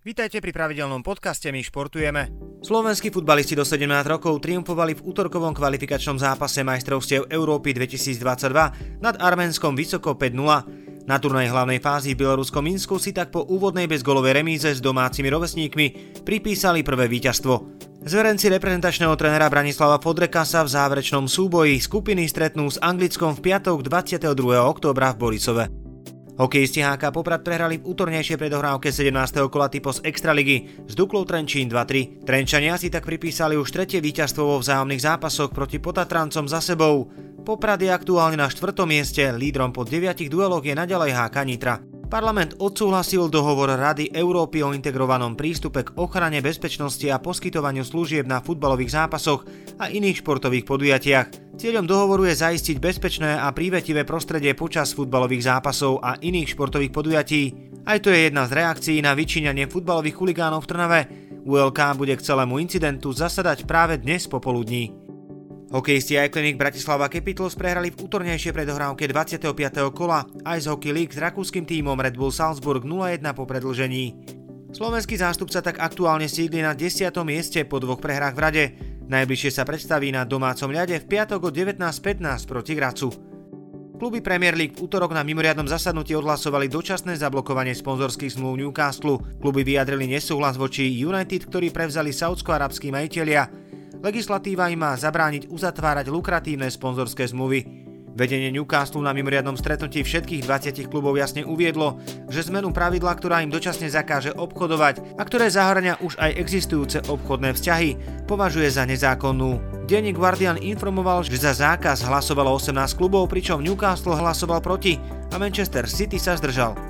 Vítajte pri pravidelnom podcaste My športujeme. Slovenskí futbalisti do 17 rokov triumfovali v útorkovom kvalifikačnom zápase majstrovstiev Európy 2022 nad Arménskom vysoko 5-0. Na turnej hlavnej fázi v Bieloruskom Minsku si tak po úvodnej bezgolovej remíze s domácimi rovesníkmi pripísali prvé víťazstvo. Zverenci reprezentačného trénera Branislava Fodreka sa v záverečnom súboji skupiny stretnú s Anglickom v piatok 22. októbra v Borisove. Hokejisti HK Poprad prehrali v útornejšej predohrávke 17. kola typos Extraligy s Duklou Trenčín 2-3. Trenčania si tak pripísali už tretie víťazstvo vo vzájomných zápasoch proti Potatrancom za sebou. Poprad je aktuálne na štvrtom mieste, lídrom po 9 dueloch je naďalej HK Nitra. Parlament odsúhlasil dohovor Rady Európy o integrovanom prístupe k ochrane bezpečnosti a poskytovaniu služieb na futbalových zápasoch a iných športových podujatiach. Cieľom dohovoru je zaistiť bezpečné a prívetivé prostredie počas futbalových zápasov a iných športových podujatí. Aj to je jedna z reakcií na vyčíňanie futbalových chuligánov v Trnave. ULK bude k celému incidentu zasadať práve dnes popoludní. Hokejisti Iconic Bratislava Capitals prehrali v útornejšej predohrávke 25. kola Ice Hockey League s rakúskym tímom Red Bull Salzburg 0-1 po predlžení. Slovenský zástupca tak aktuálne sídli na 10. mieste po dvoch prehrách v rade. Najbližšie sa predstaví na domácom ľade v piatok o 19.15 proti Gracu. Kluby Premier League v útorok na mimoriadnom zasadnutí odhlasovali dočasné zablokovanie sponzorských zmluv Newcastle. Kluby vyjadrili nesúhlas voči United, ktorí prevzali saudsko-arabskí majiteľia Legislatíva im má zabrániť uzatvárať lukratívne sponzorské zmluvy. Vedenie Newcastle na mimoriadnom stretnutí všetkých 20 klubov jasne uviedlo, že zmenu pravidla, ktorá im dočasne zakáže obchodovať a ktoré zahrania už aj existujúce obchodné vzťahy, považuje za nezákonnú. Denník Guardian informoval, že za zákaz hlasovalo 18 klubov, pričom Newcastle hlasoval proti a Manchester City sa zdržal.